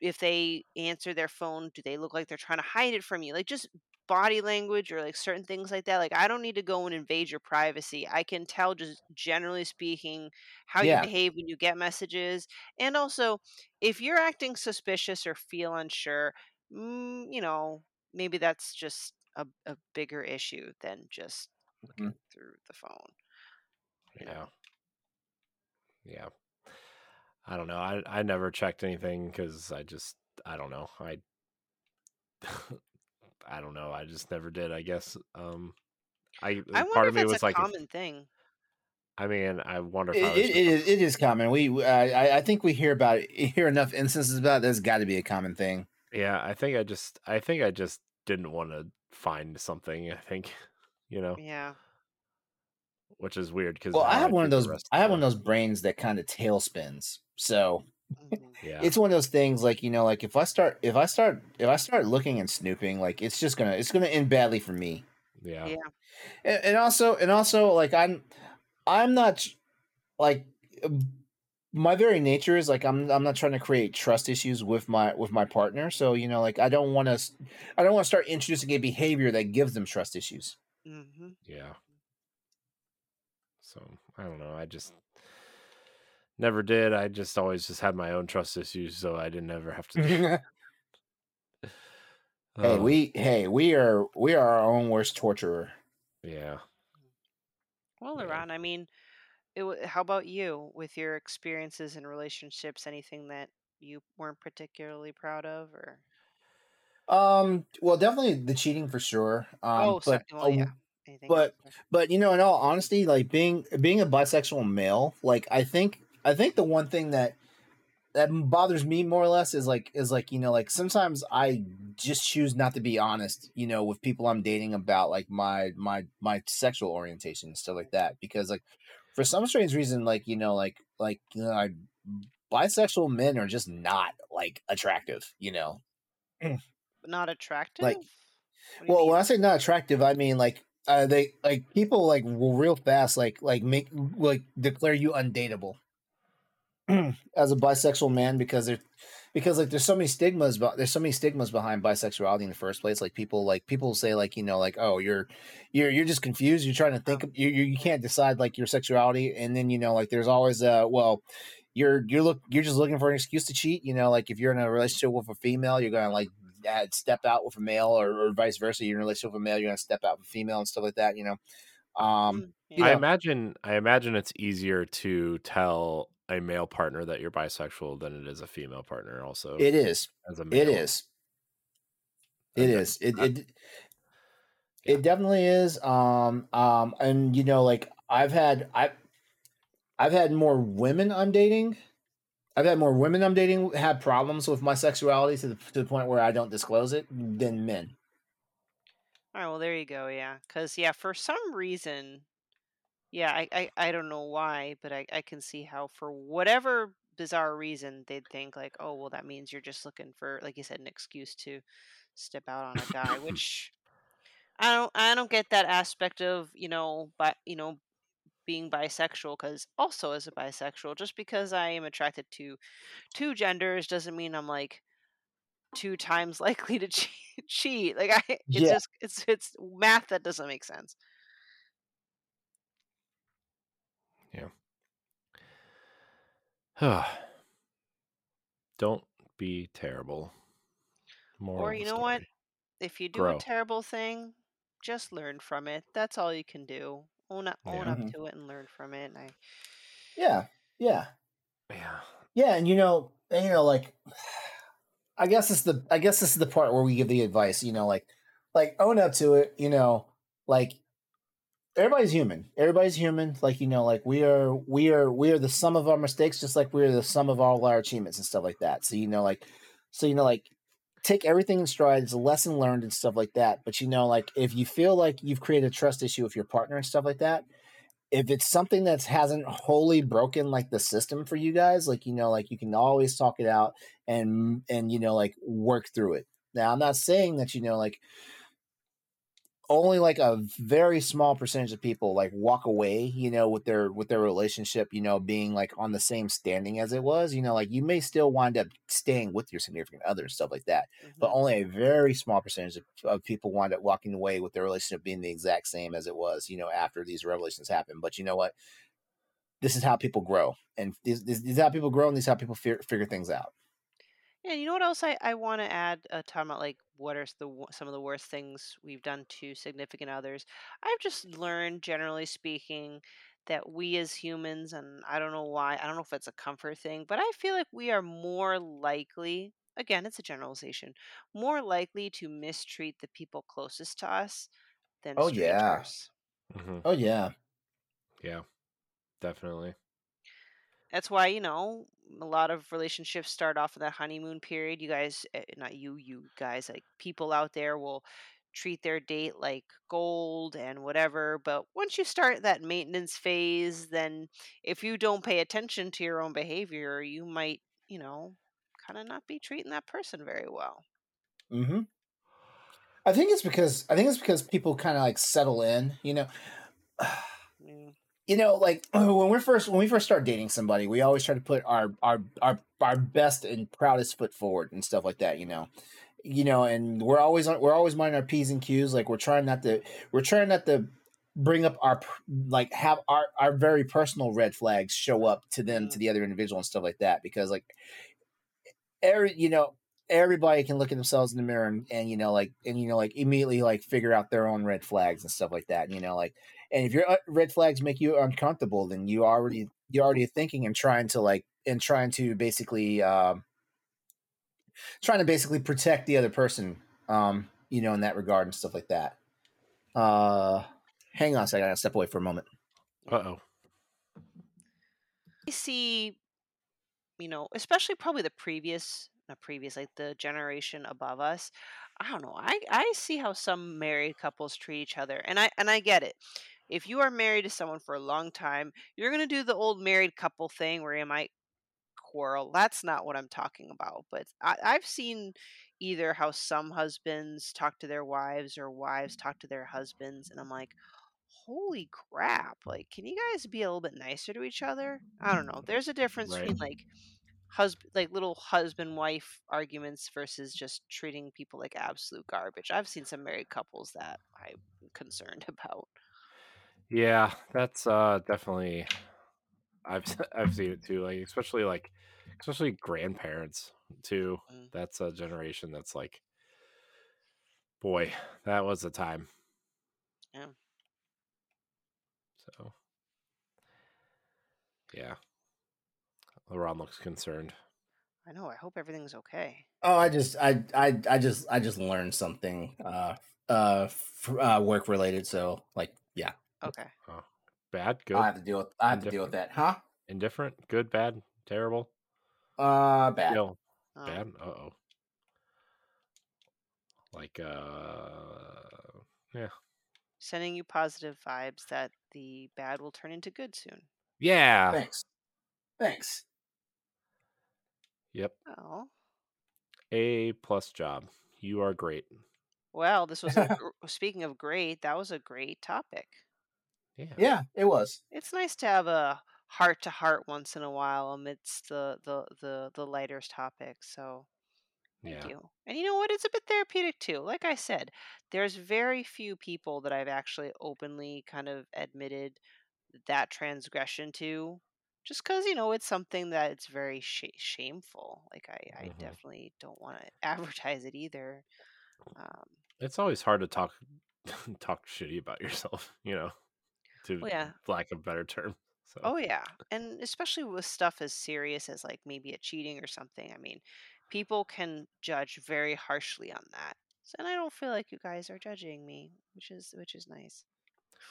[SPEAKER 3] if they answer their phone, do they look like they're trying to hide it from you? Like just body language or like certain things like that. Like I don't need to go and invade your privacy. I can tell just generally speaking how you behave when you get messages. And also, if you're acting suspicious or feel unsure, mm, you know, maybe that's just a, a bigger issue than just looking
[SPEAKER 2] Mhm.
[SPEAKER 3] through the phone.
[SPEAKER 1] Yeah.
[SPEAKER 3] know?
[SPEAKER 1] Yeah. I don't know. I I never checked anything because I just I don't know. I I don't know. I just never did. I guess. Um, I
[SPEAKER 3] I
[SPEAKER 1] part
[SPEAKER 3] wonder
[SPEAKER 1] of
[SPEAKER 3] if
[SPEAKER 1] me
[SPEAKER 3] it's
[SPEAKER 1] was
[SPEAKER 3] a
[SPEAKER 1] like, if,
[SPEAKER 3] common thing.
[SPEAKER 1] I mean, I wonder if
[SPEAKER 2] it,
[SPEAKER 1] I
[SPEAKER 2] it, it, it is common we we- I, I- I think we hear about it hear enough instances about it there's got to be a common thing
[SPEAKER 1] Yeah, I think I just I think I just didn't want to find something, I think, you know,
[SPEAKER 3] Yeah.
[SPEAKER 1] which is weird because
[SPEAKER 2] well i
[SPEAKER 1] how
[SPEAKER 2] have one of those i have one of those brains that kind of tailspins. so.
[SPEAKER 1] yeah.
[SPEAKER 2] it's one of those things like you know like if i start if i start if i start looking and snooping like it's just gonna it's gonna end badly for me
[SPEAKER 1] yeah.
[SPEAKER 3] Yeah.
[SPEAKER 2] and, and also and also like i'm i'm not like um, my very nature is like i'm i'm not trying to create trust issues with my with my partner so you know like i don't want to i don't want to start introducing a behavior that gives them trust issues
[SPEAKER 3] hmm
[SPEAKER 1] Yeah. So, I don't know. I just never did. I just always just had my own trust issues, so I didn't ever have to
[SPEAKER 2] hey
[SPEAKER 1] Oh,
[SPEAKER 2] we hey we are we are our own worst torturer
[SPEAKER 1] yeah.
[SPEAKER 3] Well,
[SPEAKER 1] Yeah.
[SPEAKER 3] LeRon, I mean, it, wa- how about you with your experiences in relationships? Anything that you weren't particularly proud of, or
[SPEAKER 2] um well definitely the cheating for sure um
[SPEAKER 3] oh,
[SPEAKER 2] but
[SPEAKER 3] well,
[SPEAKER 2] uh,
[SPEAKER 3] yeah, anything
[SPEAKER 2] but but you know in all honesty like being being a bisexual male like i think i think the one thing that that bothers me more or less is like is like you know like sometimes i just choose not to be honest you know with people i'm dating about like my my my sexual orientation and stuff like that because like for some strange reason like you know like like you know I, bisexual men are just not like attractive you know
[SPEAKER 3] Not attractive.
[SPEAKER 2] like
[SPEAKER 3] What do you
[SPEAKER 2] well,
[SPEAKER 3] mean?
[SPEAKER 2] when I say not attractive, I mean like uh, they like people like will real fast like like make like declare you undateable as a bisexual man because they're because like there's so many stigmas about there's so many stigmas behind bisexuality in the first place. Like people like people say like you know like oh you're you're you're just confused. You're trying to think you you you can't decide like your sexuality. And then you know like there's always uh well you're you're look you're just looking for an excuse to cheat. You know like if you're in a relationship with a female you're gonna like uh, step out with a male or, or vice versa. You're in a relationship with a male you're gonna step out with a female and stuff like that you know? Um
[SPEAKER 3] Mm,
[SPEAKER 2] you
[SPEAKER 1] I imagine I imagine it's easier to tell a male partner that you're bisexual than it is a female partner also
[SPEAKER 2] it is
[SPEAKER 1] as a male.
[SPEAKER 2] it is it
[SPEAKER 1] Okay.
[SPEAKER 2] is it,
[SPEAKER 1] I-
[SPEAKER 2] it It definitely is. Um, um, and you know, like I've had I, I've had more women I'm dating. I've had more women I'm dating have problems with my sexuality to the to the point where I don't disclose it than men.
[SPEAKER 3] All right, well there you go. Yeah, because yeah, for some reason, yeah, I, I I don't know why, but I I can see how for whatever bizarre reason they'd think like, oh well, that means you're just looking for, like you said, an excuse to step out on a guy, which I don't I don't get that aspect of you know, but you know, being bisexual because also as a bisexual, just because I am attracted to two genders doesn't mean I'm like two times likely to cheat. Like I, it's
[SPEAKER 2] Yeah.
[SPEAKER 3] just it's it's math that doesn't make sense.
[SPEAKER 1] Don't be terrible. Moral
[SPEAKER 3] Or
[SPEAKER 1] of the
[SPEAKER 3] you know what?
[SPEAKER 1] story.
[SPEAKER 3] If you do
[SPEAKER 1] Grow.
[SPEAKER 3] a terrible thing, just learn from it. That's all you can do. Own up, own
[SPEAKER 1] Yeah.
[SPEAKER 3] up
[SPEAKER 2] Mhm.
[SPEAKER 3] to it and learn from it. And I,
[SPEAKER 2] Yeah, yeah,
[SPEAKER 1] Yeah.
[SPEAKER 2] yeah. And you know, and, you know, like I guess it's the I guess this is the part where we give the advice. You know, like like own up to it. You know, like everybody's human. Everybody's human. Like you know, like we are we are we are the sum of our mistakes, just like we're the sum of all our achievements and stuff like that. So you know, like so you know, like take everything in stride. It's a lesson learned and stuff like that. But you know, like if you feel like you've created a trust issue with your partner and stuff like that, if it's something that hasn't wholly broken like the system for you guys, like you know, like you can always talk it out and and you know, like work through it. Now, I'm not saying that you know, like only like a very small percentage of people like walk away you know with their with their relationship you know being like on the same standing as it was you know like you may still wind up staying with your significant other and stuff like that but
[SPEAKER 3] Mhm.
[SPEAKER 2] only a very small percentage of, of people wind up walking away with their relationship being the exact same as it was you know after these revelations happen but you know what this is how people grow and this, this, this is how people grow and this is how people fi- figure things out
[SPEAKER 3] Yeah, you know what else I, I want to add? Uh, talking about like what are the wo- some of the worst things we've done to significant others. I've just learned, generally speaking, that we as humans, and I don't know why, I don't know if it's a comfort thing, but I feel like we are more likely. Again, it's a generalization. More likely to mistreat the people closest to us than
[SPEAKER 2] Oh, yeah.
[SPEAKER 3] strangers.
[SPEAKER 1] Mhm.
[SPEAKER 2] oh yeah
[SPEAKER 1] Yeah. Definitely.
[SPEAKER 3] That's why, you know, a lot of relationships start off in that honeymoon period. You guys, eh, not you, you guys, like people out there will treat their date like gold and whatever. But once you start that maintenance phase, then if you don't pay attention to your own behavior, you might, you know, kind of not be treating that person very well.
[SPEAKER 2] hmm i think it's because i think it's because people kind of like settle in you know you know, like when we're first when we first start dating somebody, we always try to put our our our our best and proudest foot forward and stuff like that. You know, you know, and we're always on we're always minding our p's and q's. Like we're trying not to we're trying not to bring up our like have our our very personal red flags show up to them to
[SPEAKER 3] Mm.
[SPEAKER 2] the other individual and stuff like that because like every you know everybody can look at themselves in the mirror and, and you know like and you know like immediately like figure out their own red flags and stuff like that you know like and if your uh, red flags make you uncomfortable then you already you're already thinking and trying to like and trying to basically um trying to basically protect the other person um you know in that regard and stuff like that uh hang on a second i gotta step away for a moment
[SPEAKER 1] Uh oh.
[SPEAKER 3] I see, you know, especially probably the previous, not previous, like the generation above us. I don't know. I I see how some married couples treat each other, and I and I get it. If you are married to someone for a long time, you're gonna do the old married couple thing where you might quarrel. That's not what I'm talking about. But I, I've seen either how some husbands talk to their wives or wives talk to their husbands, and I'm like, holy crap! Like, can you guys be a little bit nicer to each other? I don't know. There's a difference
[SPEAKER 1] Right.
[SPEAKER 3] between like husband, like little husband wife arguments versus just treating people like absolute garbage. I've seen some married couples that I'm concerned about.
[SPEAKER 1] Yeah, that's uh definitely I've I've seen it too. Like especially like especially grandparents too.
[SPEAKER 3] Mm.
[SPEAKER 1] That's a generation that's like boy, that was a time.
[SPEAKER 3] Yeah.
[SPEAKER 1] So yeah. LeRon looks concerned.
[SPEAKER 3] I know. I hope everything's okay.
[SPEAKER 2] oh i just i i i just i just learned something uh uh, uh work related. So like, yeah,
[SPEAKER 3] Okay.
[SPEAKER 1] Bad, good,
[SPEAKER 2] I have to deal with I have to deal with that, huh?
[SPEAKER 1] indifferent, good, bad, terrible.
[SPEAKER 2] Uh, bad.
[SPEAKER 1] No,
[SPEAKER 3] Oh.
[SPEAKER 1] bad. Uh oh. Like uh, yeah,
[SPEAKER 3] Sending you positive vibes that the bad will turn into good soon.
[SPEAKER 1] yeah.
[SPEAKER 2] Thanks. Thanks.
[SPEAKER 1] Yep.
[SPEAKER 3] Oh.
[SPEAKER 1] A plus job. You are great.
[SPEAKER 3] Well, this was a, speaking of great, that was a great topic.
[SPEAKER 1] Yeah.
[SPEAKER 2] Yeah, it was.
[SPEAKER 3] It's nice to have a heart to heart once in a while amidst the the the, the lighter topics. So thank
[SPEAKER 1] Yeah.
[SPEAKER 3] you. And you know what? It's a bit therapeutic too. Like I said, there's very few people that I've actually openly kind of admitted that transgression to. Just because you know it's something that it's very sh- shameful. Like I, I
[SPEAKER 1] Mhm.
[SPEAKER 3] definitely don't want to advertise it either. Um,
[SPEAKER 1] It's always hard to talk talk shitty about yourself, you know, to
[SPEAKER 3] well, yeah,
[SPEAKER 1] lack of a better term. So
[SPEAKER 3] Oh yeah, and especially with stuff as serious as like maybe a cheating or something. I mean, people can judge very harshly on that. So, and I don't feel like you guys are judging me, which is which is nice.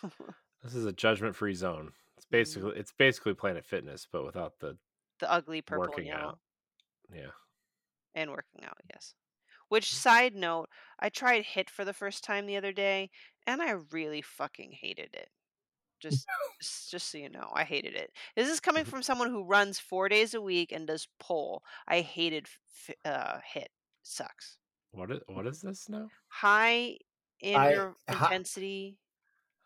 [SPEAKER 1] this is a judgment free zone. It's
[SPEAKER 3] Mhm.
[SPEAKER 1] basically it's basically Planet Fitness, but without the
[SPEAKER 3] the ugly purple
[SPEAKER 1] working
[SPEAKER 3] yellow
[SPEAKER 1] out. Yeah.
[SPEAKER 3] and working out, yes. Which side note, I tried HIIT for the first time the other day, and I really fucking hated it. Just, just, just so you know, I hated it. This is coming
[SPEAKER 1] Mhm.
[SPEAKER 3] from someone who runs four days a week and does pole. I hated uh, HIIT. Sucks.
[SPEAKER 1] What is what is this now?
[SPEAKER 3] high
[SPEAKER 2] hi-
[SPEAKER 3] intensity?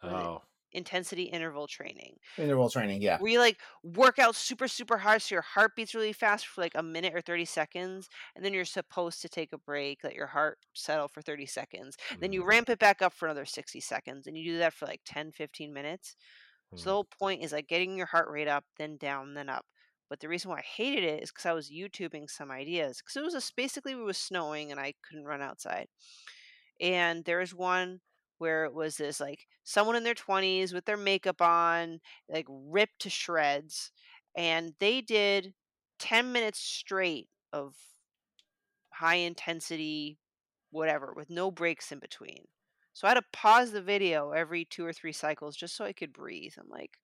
[SPEAKER 1] Oh,
[SPEAKER 3] intensity interval training.
[SPEAKER 2] Interval training, yeah.
[SPEAKER 3] where you like work out super super hard so your heart beats really fast for like a minute or 30 seconds and then you're supposed to take a break let your heart settle for 30 seconds then you
[SPEAKER 1] mhm,
[SPEAKER 3] ramp it back up for another 60 seconds and you do that for like 10 15 minutes. So the
[SPEAKER 1] mhm.
[SPEAKER 3] whole point is like getting your heart rate up then down then up. But the reason why i hated it is because i was youtubing some ideas because it was a, basically it was snowing and i couldn't run outside. And there was one where it was this like someone in their 20s with their makeup on like ripped to shreds and they did 10 minutes straight of high intensity whatever with no breaks in between. So i had to pause the video every two or three cycles just so i could breathe. I'm like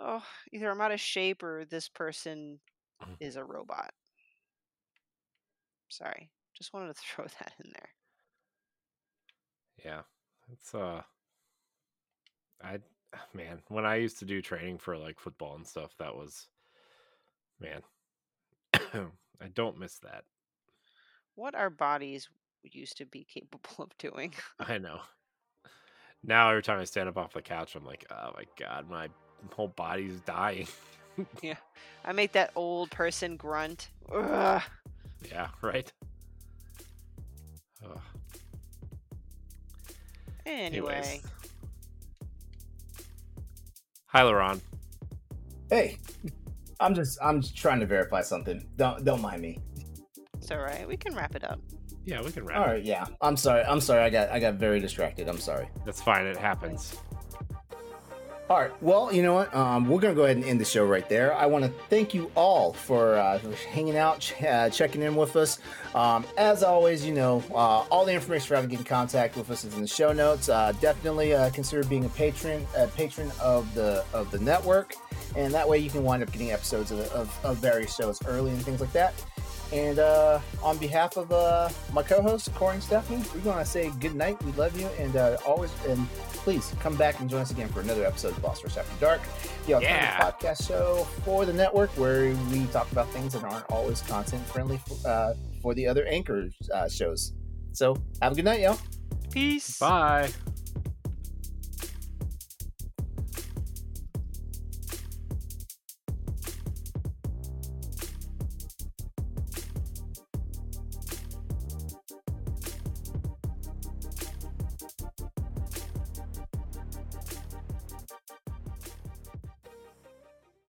[SPEAKER 3] oh either i'm out of shape or this person
[SPEAKER 1] Mhm.
[SPEAKER 3] is a robot. Sorry. Just wanted to throw that in there.
[SPEAKER 1] Yeah. It's uh I man, when I used to do training for like football and stuff, that was man. I don't miss that.
[SPEAKER 3] what our bodies used to be capable of doing.
[SPEAKER 1] I know. Now every time I stand up off the couch, I'm like, oh my god, my whole body's dying. Yeah.
[SPEAKER 3] I make that old person grunt. Ugh.
[SPEAKER 1] yeah, right. Ugh.
[SPEAKER 3] Anyway,
[SPEAKER 1] Anyways. Hi, LeRon.
[SPEAKER 2] Hey, I'm just I'm just trying to verify something. Don't don't mind me.
[SPEAKER 3] it's all right. We can wrap it up.
[SPEAKER 1] Yeah, we can wrap.
[SPEAKER 2] All
[SPEAKER 1] it.
[SPEAKER 2] yeah. I'm sorry. I'm sorry. I got I got very distracted. I'm sorry.
[SPEAKER 1] That's fine. It happens.
[SPEAKER 2] All right. Well, you know what? Um, we're gonna go ahead and end the show right there. I want to thank you all for uh, hanging out, ch- uh, checking in with us. Um, as always, you know, uh, all the information for how to get in contact with us is in the show notes. Uh, definitely uh, consider being a patron, a patron of the of the network, and that way you can wind up getting episodes of, of, of various shows early and things like that. And uh, on behalf of uh, my co-hosts Corey and Stephanie, we're gonna say good night. We love you, and uh, always and please come back and join us again for another episode of Boss Rush After Dark, the alternative
[SPEAKER 1] Yeah.
[SPEAKER 2] podcast show for the network, where we talk about things that aren't always content friendly for, uh, for the other anchor uh, shows. So have a good night, y'all.
[SPEAKER 3] Peace.
[SPEAKER 1] Bye.